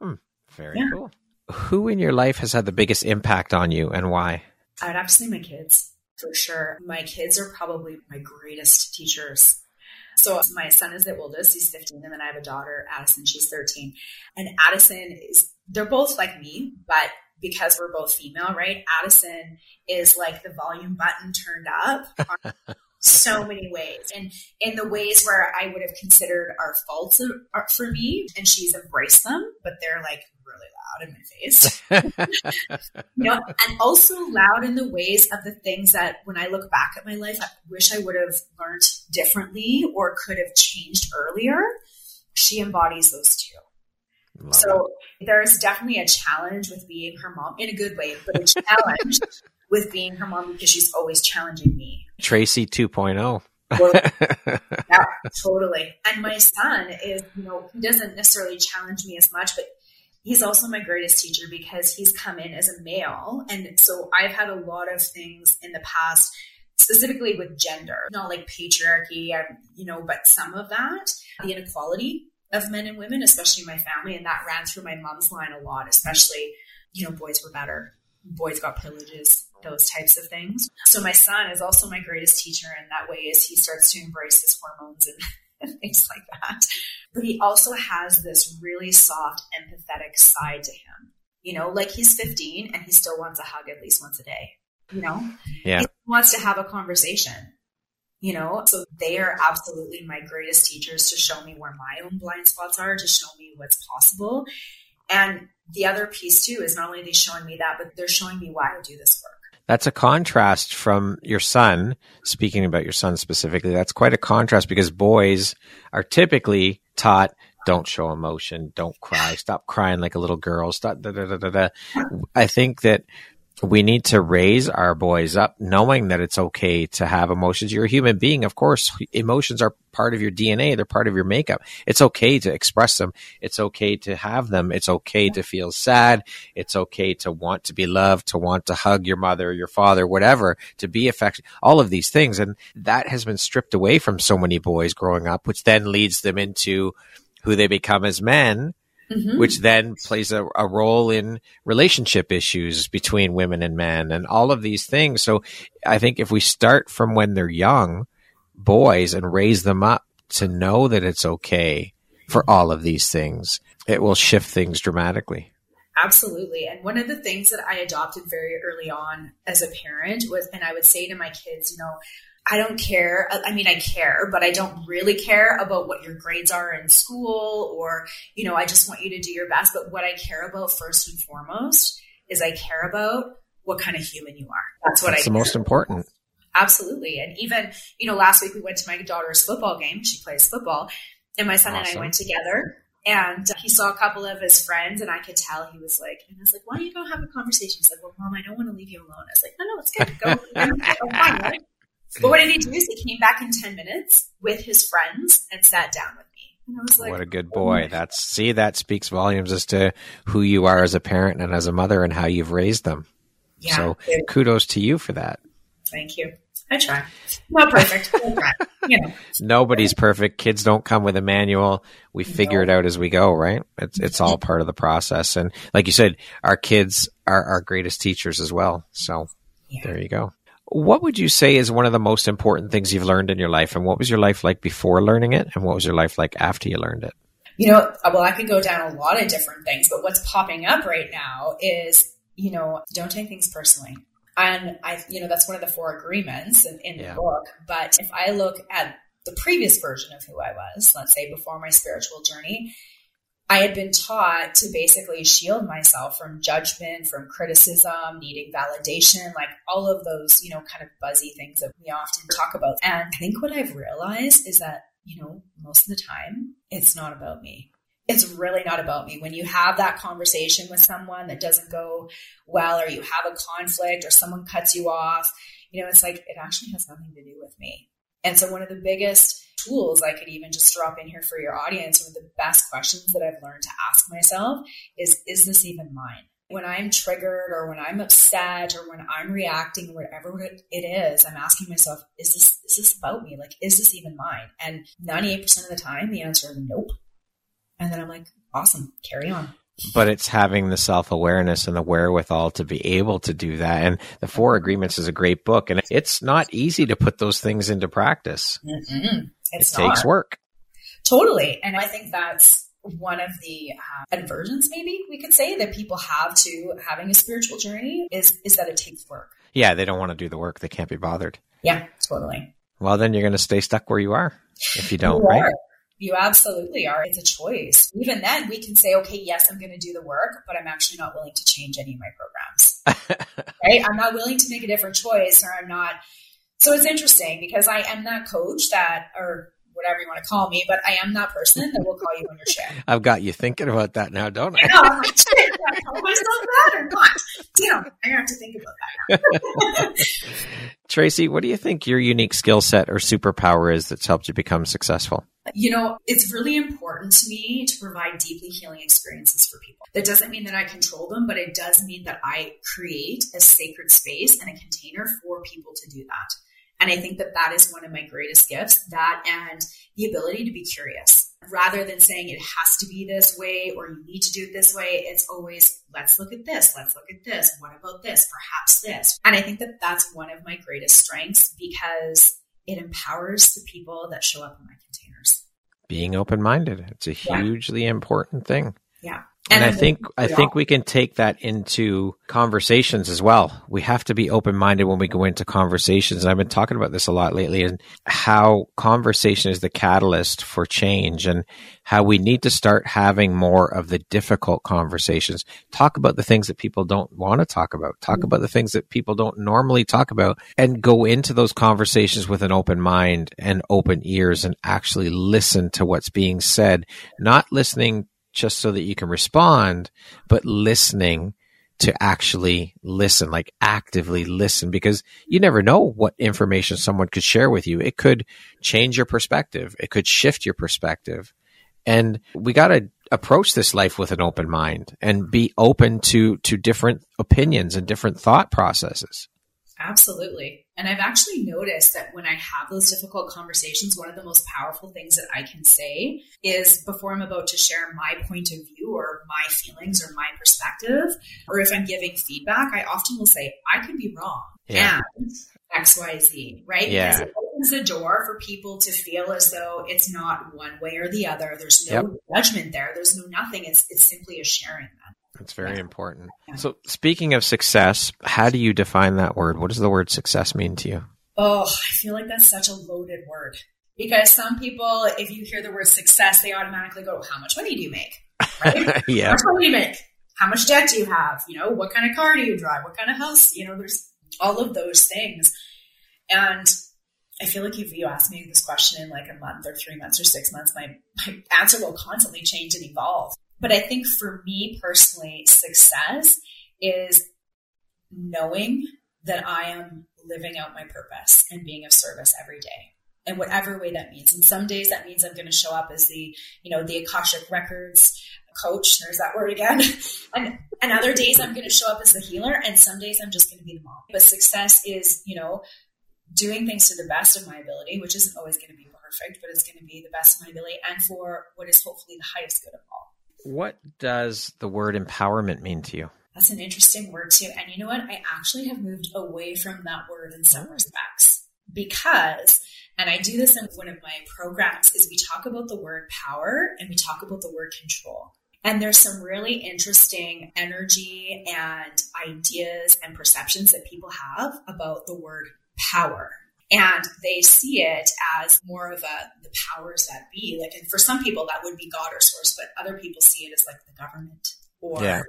Hmm. Very yeah. cool. Who in your life has had the biggest impact on you and why? I would have to say my kids, for sure. My kids are probably my greatest teachers. So my son is the oldest, he's 15, and then I have a daughter, Addison, she's 13. And Addison is they're both like me, but because we're both female, right? Addison is like the volume button turned up so many ways. And in the ways where I would have considered are faults for me, and she's embraced them, but they're like really loud in my face. you know, and also loud in the ways of the things that when I look back at my life, I wish I would have learned differently or could have changed earlier. She embodies those two. Love so it. there's definitely a challenge with being her mom in a good way, but a challenge with being her mom because she's always challenging me. Tracy 2.0. yeah, totally. And my son is, you know, he doesn't necessarily challenge me as much, but he's also my greatest teacher because he's come in as a male. And so I've had a lot of things in the past, specifically with gender, not like patriarchy, um, you know, but some of that, the inequality of men and women, especially in my family. And that ran through my mom's line a lot, especially, you know, boys were better. Boys got privileges those types of things. So my son is also my greatest teacher in that way as he starts to embrace his hormones and, and things like that. But he also has this really soft, empathetic side to him. You know, like he's 15 and he still wants a hug at least once a day. You know? Yeah. He wants to have a conversation. You know, so they are absolutely my greatest teachers to show me where my own blind spots are, to show me what's possible. And the other piece too is not only are they showing me that, but they're showing me why I do this work. That's a contrast from your son. Speaking about your son specifically, that's quite a contrast because boys are typically taught don't show emotion, don't cry, stop crying like a little girl, stop. Da, da, da, da, I think that we need to raise our boys up knowing that it's okay to have emotions. You're a human being. Of course, emotions are part of your DNA. They're part of your makeup. It's okay to express them. It's okay to have them. It's okay to feel sad. It's okay to want to be loved, to want to hug your mother, your father, whatever, to be affectionate, all of these things. And that has been stripped away from so many boys growing up, which then leads them into who they become as men Mm-hmm. which then plays a, a, role in relationship issues between women and men and all of these things. So I think if we start from when they're young boys and raise them up to know that it's okay for all of these things, it will shift things dramatically. Absolutely. And one of the things that I adopted very early on as a parent was, and I would say to my kids, you know, I don't care. I mean, I care, but I don't really care about what your grades are in school or, you know, I just want you to do your best. But what I care about first and foremost is I care about what kind of human you are. That's what That's I the most important. Absolutely. And even, you know, last week we went to my daughter's football game. She plays football. And my son awesome. and I went together and uh, he saw a couple of his friends, and I could tell he was like, and I was like, why don't you go have a conversation? He's like, well, mom, I don't want to leave you alone. I was like, no, no, it's good. Go. go fine, right? But what did he do is he came back in 10 minutes with his friends and sat down with me. And I was like, what a good oh boy. Oh That's, see, that speaks volumes as to who you are as a parent and as a mother and how you've raised them. Yeah, so kudos to you for that. Thank you. I try. Not perfect. Try. You know. Nobody's perfect. Kids don't come with a manual. We figure no. it out as we go, right? It's it's all part of the process. And like you said, our kids are our greatest teachers as well. So yeah. there you go. What would you say is one of the most important things you've learned in your life? And what was your life like before learning it? And what was your life like after you learned it? You know, uh, well, I could go down a lot of different things, but what's popping up right now is, you know, don't take things personally. And I, you know, that's one of the four agreements in, in yeah. the book. But if I look at the previous version of who I was, let's say before my spiritual journey, I had been taught to basically shield myself from judgment, from criticism, needing validation, like all of those, you know, kind of buzzy things that we often talk about. And I think what I've realized is that, you know, most of the time, it's not about me. It's really not about me. When you have that conversation with someone that doesn't go well, or you have a conflict, or someone cuts you off, you know, it's like it actually has nothing to do with me. And so, one of the biggest tools I could even just drop in here for your audience, one of the best questions that I've learned to ask myself is Is this even mine? When I'm triggered or when I'm upset or when I'm reacting, whatever it is, I'm asking myself, is this is this about me? Like, is this even mine? And 98% of the time, the answer is nope. And then I'm like, awesome, carry on but it's having the self awareness and the wherewithal to be able to do that. And the Four Agreements is a great book, and it's not easy to put those things into practice. Mm-mm. It takes work. Totally. And I think that's one of the uh, aversions, maybe we could say, that people have to having a spiritual journey is is that it takes work. Yeah, they don't want to do the work; they can't be bothered. Yeah, totally. Well, then you're going to stay stuck where you are if you don't, you right? You absolutely are. It's a choice. Even then, we can say, okay, yes, I'm going to do the work, but I'm actually not willing to change any of my programs. right? I'm not willing to make a different choice, or I'm not. So it's interesting because I am that coach that, or whatever you want to call me, but I am that person that will call you on your shit. I've got you thinking about that now, don't I? I know. I'm like, shit, do I myself that or not? Damn, I have to think about that. Tracy, what do you think your unique skill set or superpower is that's helped you become successful? You know, it's really important to me to provide deeply healing experiences for people. That doesn't mean that I control them, but it does mean that I create a sacred space and a container for people to do that. And I think that that is one of my greatest gifts that and the ability to be curious rather than saying it has to be this way or you need to do it this way. It's always, let's look at this. Let's look at this. What about this? Perhaps this. And I think that that's one of my greatest strengths because it empowers the people that show up in my containers. Being open minded. It's a hugely yeah. important thing. Yeah. And, and I think I think we can take that into conversations as well. We have to be open minded when we go into conversations. And I've been talking about this a lot lately and how conversation is the catalyst for change and how we need to start having more of the difficult conversations. Talk about the things that people don't want to talk about. Talk mm-hmm. about the things that people don't normally talk about and go into those conversations with an open mind and open ears and actually listen to what's being said, not listening just so that you can respond, but listening to actually listen, like actively listen, because you never know what information someone could share with you. It could change your perspective. It could shift your perspective. And we got to approach this life with an open mind and be open to, to different opinions and different thought processes. Absolutely. And I've actually noticed that when I have those difficult conversations, one of the most powerful things that I can say is before I'm about to share my point of view or my feelings or my perspective, or if I'm giving feedback, I often will say, I could be wrong. Yeah. And XYZ, right? Yeah. Because it opens the door for people to feel as though it's not one way or the other. There's no yep. judgment there. There's no nothing. It's it's simply a sharing then. That's very yeah. important. So, speaking of success, how do you define that word? What does the word success mean to you? Oh, I feel like that's such a loaded word because some people, if you hear the word success, they automatically go, "How much money do you make?" Right? yeah. How much money do you make? How much debt do you have? You know, what kind of car do you drive? What kind of house? You know, there's all of those things, and I feel like if you ask me this question in like a month or three months or six months, my, my answer will constantly change and evolve. But I think for me personally, success is knowing that I am living out my purpose and being of service every day in whatever way that means. And some days that means I'm going to show up as the, you know, the Akashic Records coach. There's that word again. and, and other days I'm going to show up as the healer. And some days I'm just going to be the mom. But success is, you know, doing things to the best of my ability, which isn't always going to be perfect, but it's going to be the best of my ability and for what is hopefully the highest good of all. What does the word empowerment mean to you? That's an interesting word too. And you know what? I actually have moved away from that word in some oh. respects because, and I do this in one of my programs, is we talk about the word power and we talk about the word control. And there's some really interesting energy and ideas and perceptions that people have about the word power and they see it as more of a the powers that be like and for some people that would be god or source but other people see it as like the government or yeah.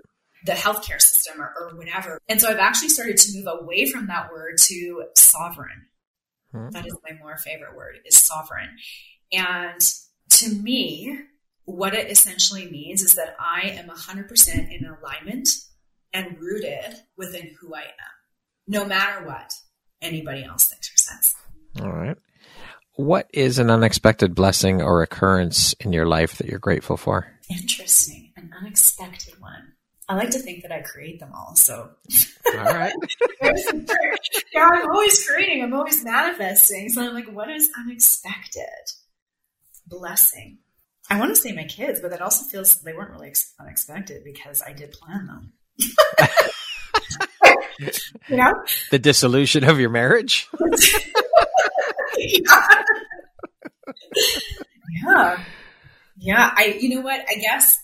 the healthcare system or, or, whatever and so i've actually started to move away from that word to sovereign hmm. that is my more favorite word is sovereign and to me what it essentially means is that i am 100% in alignment and rooted within who i am no matter what anybody else thinks says. All right. What is an unexpected blessing or occurrence in your life that you're grateful for? Interesting. An unexpected one. I like to think that I create them all. So, all right. yeah, I'm always creating. I'm always manifesting. So I'm like, what is unexpected? Blessing. I want to say my kids, but that also feels they weren't really unexpected because I did plan them. you know? The dissolution of your marriage? yeah. yeah. Yeah. I, you know what? I guess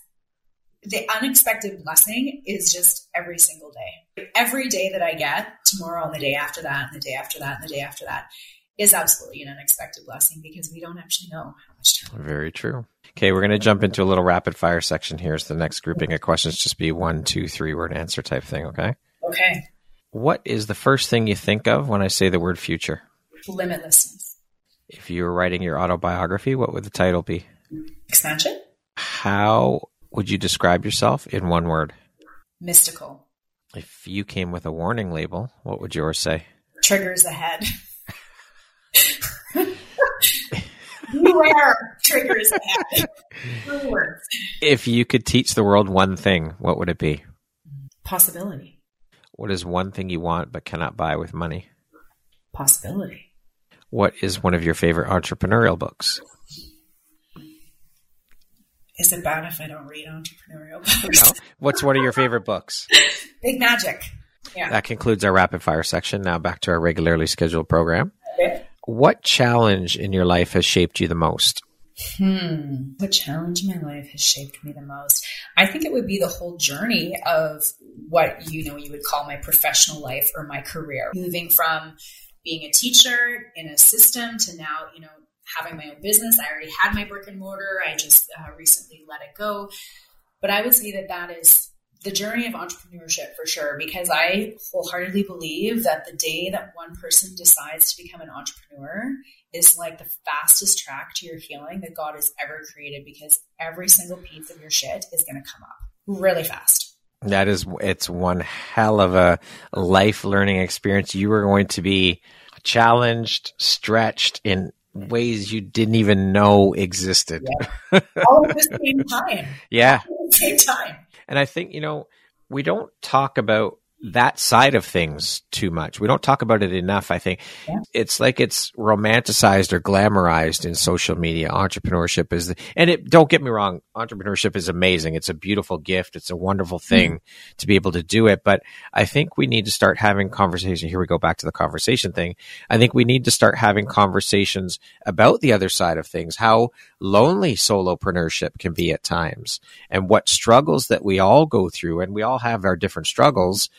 the unexpected blessing is just every single day. Every day that I get, tomorrow and the day after that, and the day after that, and the day after that, is absolutely an unexpected blessing because we don't actually know how much time. Very true. Okay, we're going to jump into a little rapid fire section here. So the next grouping of questions just be one, two, three word answer type thing. Okay. Okay. What is the first thing you think of when I say the word future? Limitlessness. If you were writing your autobiography, what would the title be? Expansion. How would you describe yourself in one word? Mystical. If you came with a warning label, what would yours say? Triggers ahead. Beware, triggers ahead. If you could teach the world one thing, what would it be? Possibility. What is one thing you want but cannot buy with money? Possibility. What is one of your favorite entrepreneurial books? Is it bad if I don't read entrepreneurial books? No. What's one of your favorite books? Big Magic. Yeah. That concludes our rapid fire section. Now back to our regularly scheduled program. Okay. What challenge in your life has shaped you the most? Hmm. What challenge in my life has shaped me the most? I think it would be the whole journey of what you know you would call my professional life or my career. Moving from being a teacher in a system to now, you know, having my own business. I already had my brick and mortar. I just uh, recently let it go. But I would say that that is the journey of entrepreneurship for sure, because I wholeheartedly believe that the day that one person decides to become an entrepreneur is like the fastest track to your healing that God has ever created because every single piece of your shit is going to come up really fast. That is, it's one hell of a life learning experience. You are going to be challenged, stretched in ways you didn't even know existed. Yeah. All at the same time. Yeah. All at the same time. And I think, you know, we don't talk about that side of things too much. We don't talk about it enough, I think. Yeah. It's like it's romanticized or glamorized in social media. Entrepreneurship is, the, and it, don't get me wrong, entrepreneurship is amazing. It's a beautiful gift. It's a wonderful hmm. thing mm-hmm. to be able to do it. But I think we need to start having conversation. Here we go back to the conversation thing. I think we need to start having conversations about the other side of things, how lonely solopreneurship can be at times and what struggles that we all go through. And we all have our different struggles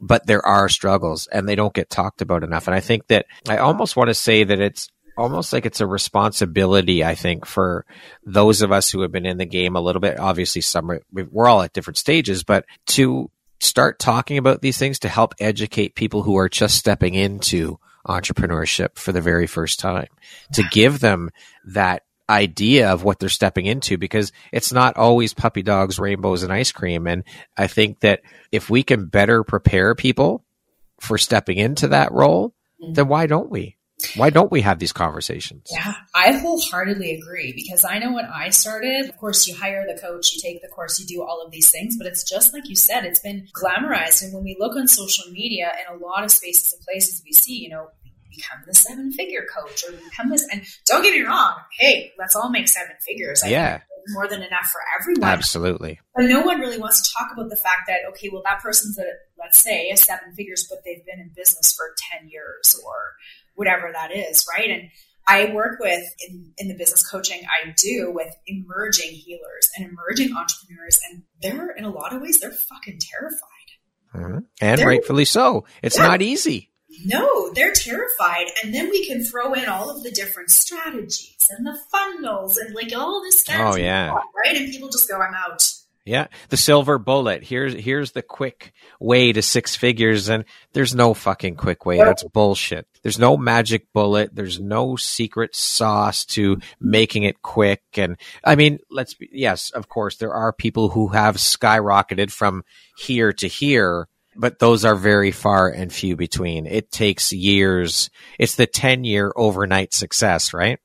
but there are struggles and they don't get talked about enough. And I think that I almost want to say that it's almost like it's a responsibility, I think, for those of us who have been in the game a little bit. Obviously, some are, we're all at different stages, but to start talking about these things to help educate people who are just stepping into entrepreneurship for the very first time, to give them that idea of what they're stepping into because it's not always puppy dogs, rainbows, and ice cream. And I think that if we can better prepare people for stepping into that role, mm-hmm. then why don't we? Why don't we have these conversations? Yeah, I wholeheartedly agree because I know when I started, of course, you hire the coach, you take the course, you do all of these things, but it's just like you said, it's been glamorized. And when we look on social media and a lot of spaces and places we see, you know, become the seven figure coach or become this. And don't get me wrong. Hey, let's all make seven figures. I yeah. more than enough for everyone. Absolutely. But no one really wants to talk about the fact that, okay, well, that person's at, let's say, a seven figures, but they've been in business for 10 years or whatever that is, right? And I work with in, in the business coaching I do with emerging healers and emerging entrepreneurs, and they're in a lot of ways they're fucking terrified. Mm-hmm. And they're, rightfully so. It's not easy. No, they're terrified. And then we can throw in all of the different strategies and the funnels and like all this stuff. Oh, yeah. right? And people just go, I'm out. Yeah, the silver bullet. Here's here's the quick way to six figures, and there's no fucking quick way. That's bullshit. There's no magic bullet. There's no secret sauce to making it quick. And I mean, let's be yes, of course, there are people who have skyrocketed from here to here, but those are very far and few between. It takes years. It's the 10 year overnight success, right?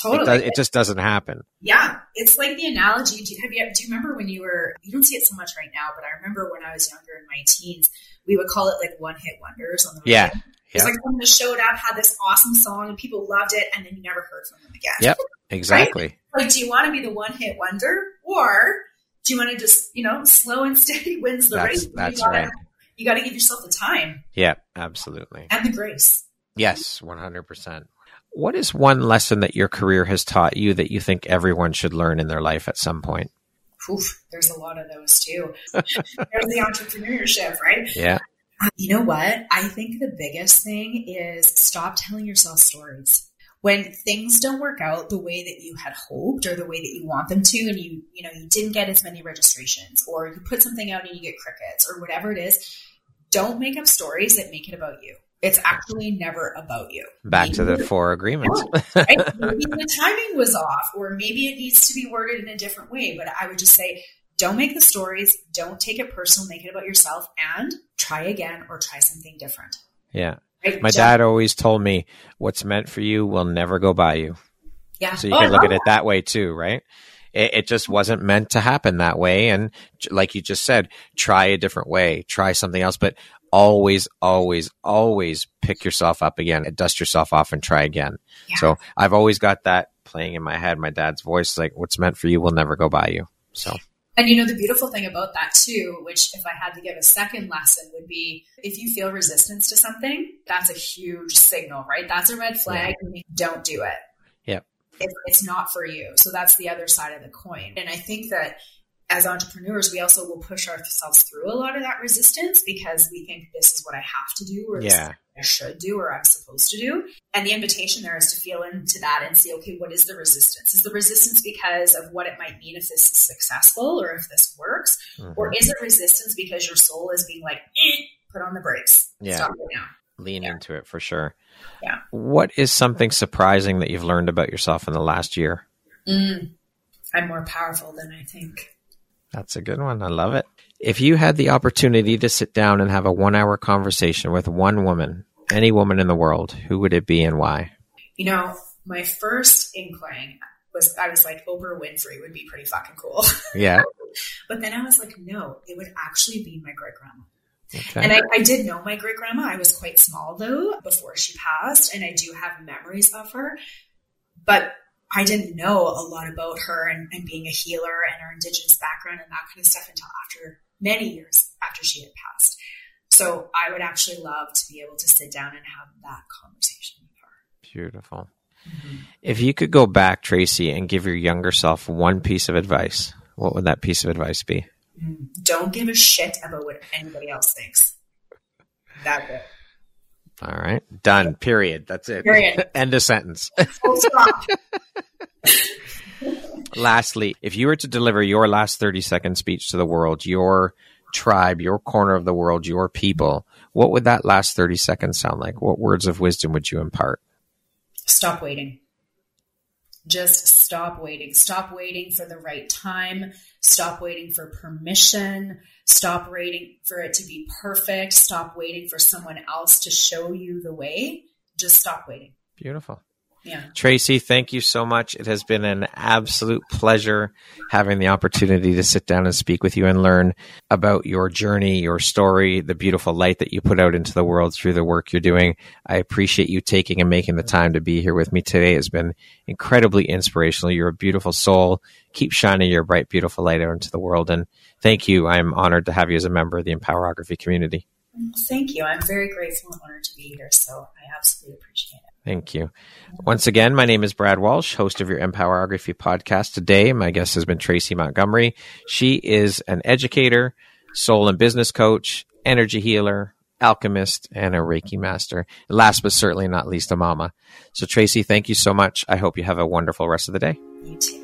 Totally. It, does, it, just doesn't happen. Yeah. It's like the analogy. Do you, have you, do you remember when you were, you don't see it so much right now, but I remember when I was younger in my teens, we would call it like one hit wonders on the radio. Yeah. It's like someone that showed up, had this awesome song, and people loved it, and then you never heard from them again. Yep, exactly. Right? Like, do you want to be the one hit wonder, or do you want to just, you know, slow and steady wins the that's, race? That's right you got to give yourself the time. Yeah, absolutely. And the grace. Yes, 100%. What is one lesson that your career has taught you that you think everyone should learn in their life at some point? Oof, there's a lot of those too. there's the entrepreneurship, right? Yeah. You know what? I think the biggest thing is stop telling yourself stories when things don't work out the way that you had hoped or the way that you want them to and you you know you didn't get as many registrations or you put something out and you get crickets or whatever it is don't make up stories that make it about you. It's actually never about you. Back maybe to the four agreements. Right? maybe the timing was off or maybe it needs to be worded in a different way but i would just say don't make the stories don't take it personal make it about yourself and try again or try something different. Yeah my dad always told me, "What's meant for you will never go by you." Yeah. So you oh, can look at it that way too, right? It, it, just wasn't meant to happen that way, and like you just said, try a different way, try something else, but always, always, always pick yourself up again, dust yourself off, and try again. Yeah. So I've always got that playing in my head. My dad's voice, like, "What's meant for you will never go by you." So and you know, the beautiful thing about that too, which if I had to give a second lesson would be if you feel resistance to something, that's a huge signal, right? That's a red flag. Yeah. Don't do it. Yep. if it's not for you. So that's the other side of the coin. And I think that as entrepreneurs, we also will push ourselves through a lot of that resistance because we think this is what I have to do or yeah. I should do or I'm supposed to do. And the invitation there is to feel into that and see, okay, what is the resistance? Is the resistance because of what it might mean if this is successful or if this works? Mm-hmm. Or is it resistance because your soul is being like, eh, put on the brakes? Yeah. Stop it now. Lean yeah. into it for sure. Yeah. What is something surprising that you've learned about yourself in the last year? Mm, I'm more powerful than I think. That's a good one. I love it. If you had the opportunity to sit down and have a one hour conversation with one woman, any woman in the world, who would it be and why? You know, my first inkling was I was like, Oprah Winfrey would be pretty fucking cool. Yeah. but then I was like, no, it would actually be my great grandma. Okay. And I, I, did know my great grandma. I was quite small though before she passed, and I do have memories of her. But I didn't know a lot about her and, and being a healer and her indigenous background and that kind of stuff until after many years after she had passed. So I would actually love to be able to sit down and have that conversation with her. Beautiful. Mm-hmm. If you could go back, Tracy, and give your younger self one piece of advice, what would that piece of advice be? Mm, don't give a shit about what anybody else thinks. That's it. All right. Done. Period. That's it. Period. End of sentence. Lastly, if you were to deliver your last 30 second speech to the world, your tribe, your corner of the world, your people, what would that last 30 seconds sound like? What words of wisdom would you impart? Stop waiting. Just stop waiting. Stop waiting for the right time. Stop waiting for permission. Stop waiting for it to be perfect. Stop waiting for someone else to show you the way. Just stop waiting. Beautiful. Yeah. Tracy, thank you so much. It has been an absolute pleasure having the opportunity to sit down and speak with you and learn about your journey, your story, the beautiful light that you put out into the world through the work you're doing. I appreciate you taking and making the time to be here with me today. It's been incredibly inspirational. You're a beautiful soul. Keep shining your bright, beautiful light out into the world. And thank you. I'm honored to have you as a member of the Empowerography community. Thank you. I'm very grateful and honored to be here. So I absolutely appreciate it. Thank you. Once again, my name is Brad Walsh, host of your Empowerography podcast. Today, my guest has been Tracy Montgomery. She is an educator, soul and business coach, energy healer, alchemist, and a Reiki master. Last but certainly not least, a mama. So, Tracy, thank you so much. I hope you have a wonderful rest of the day. You too.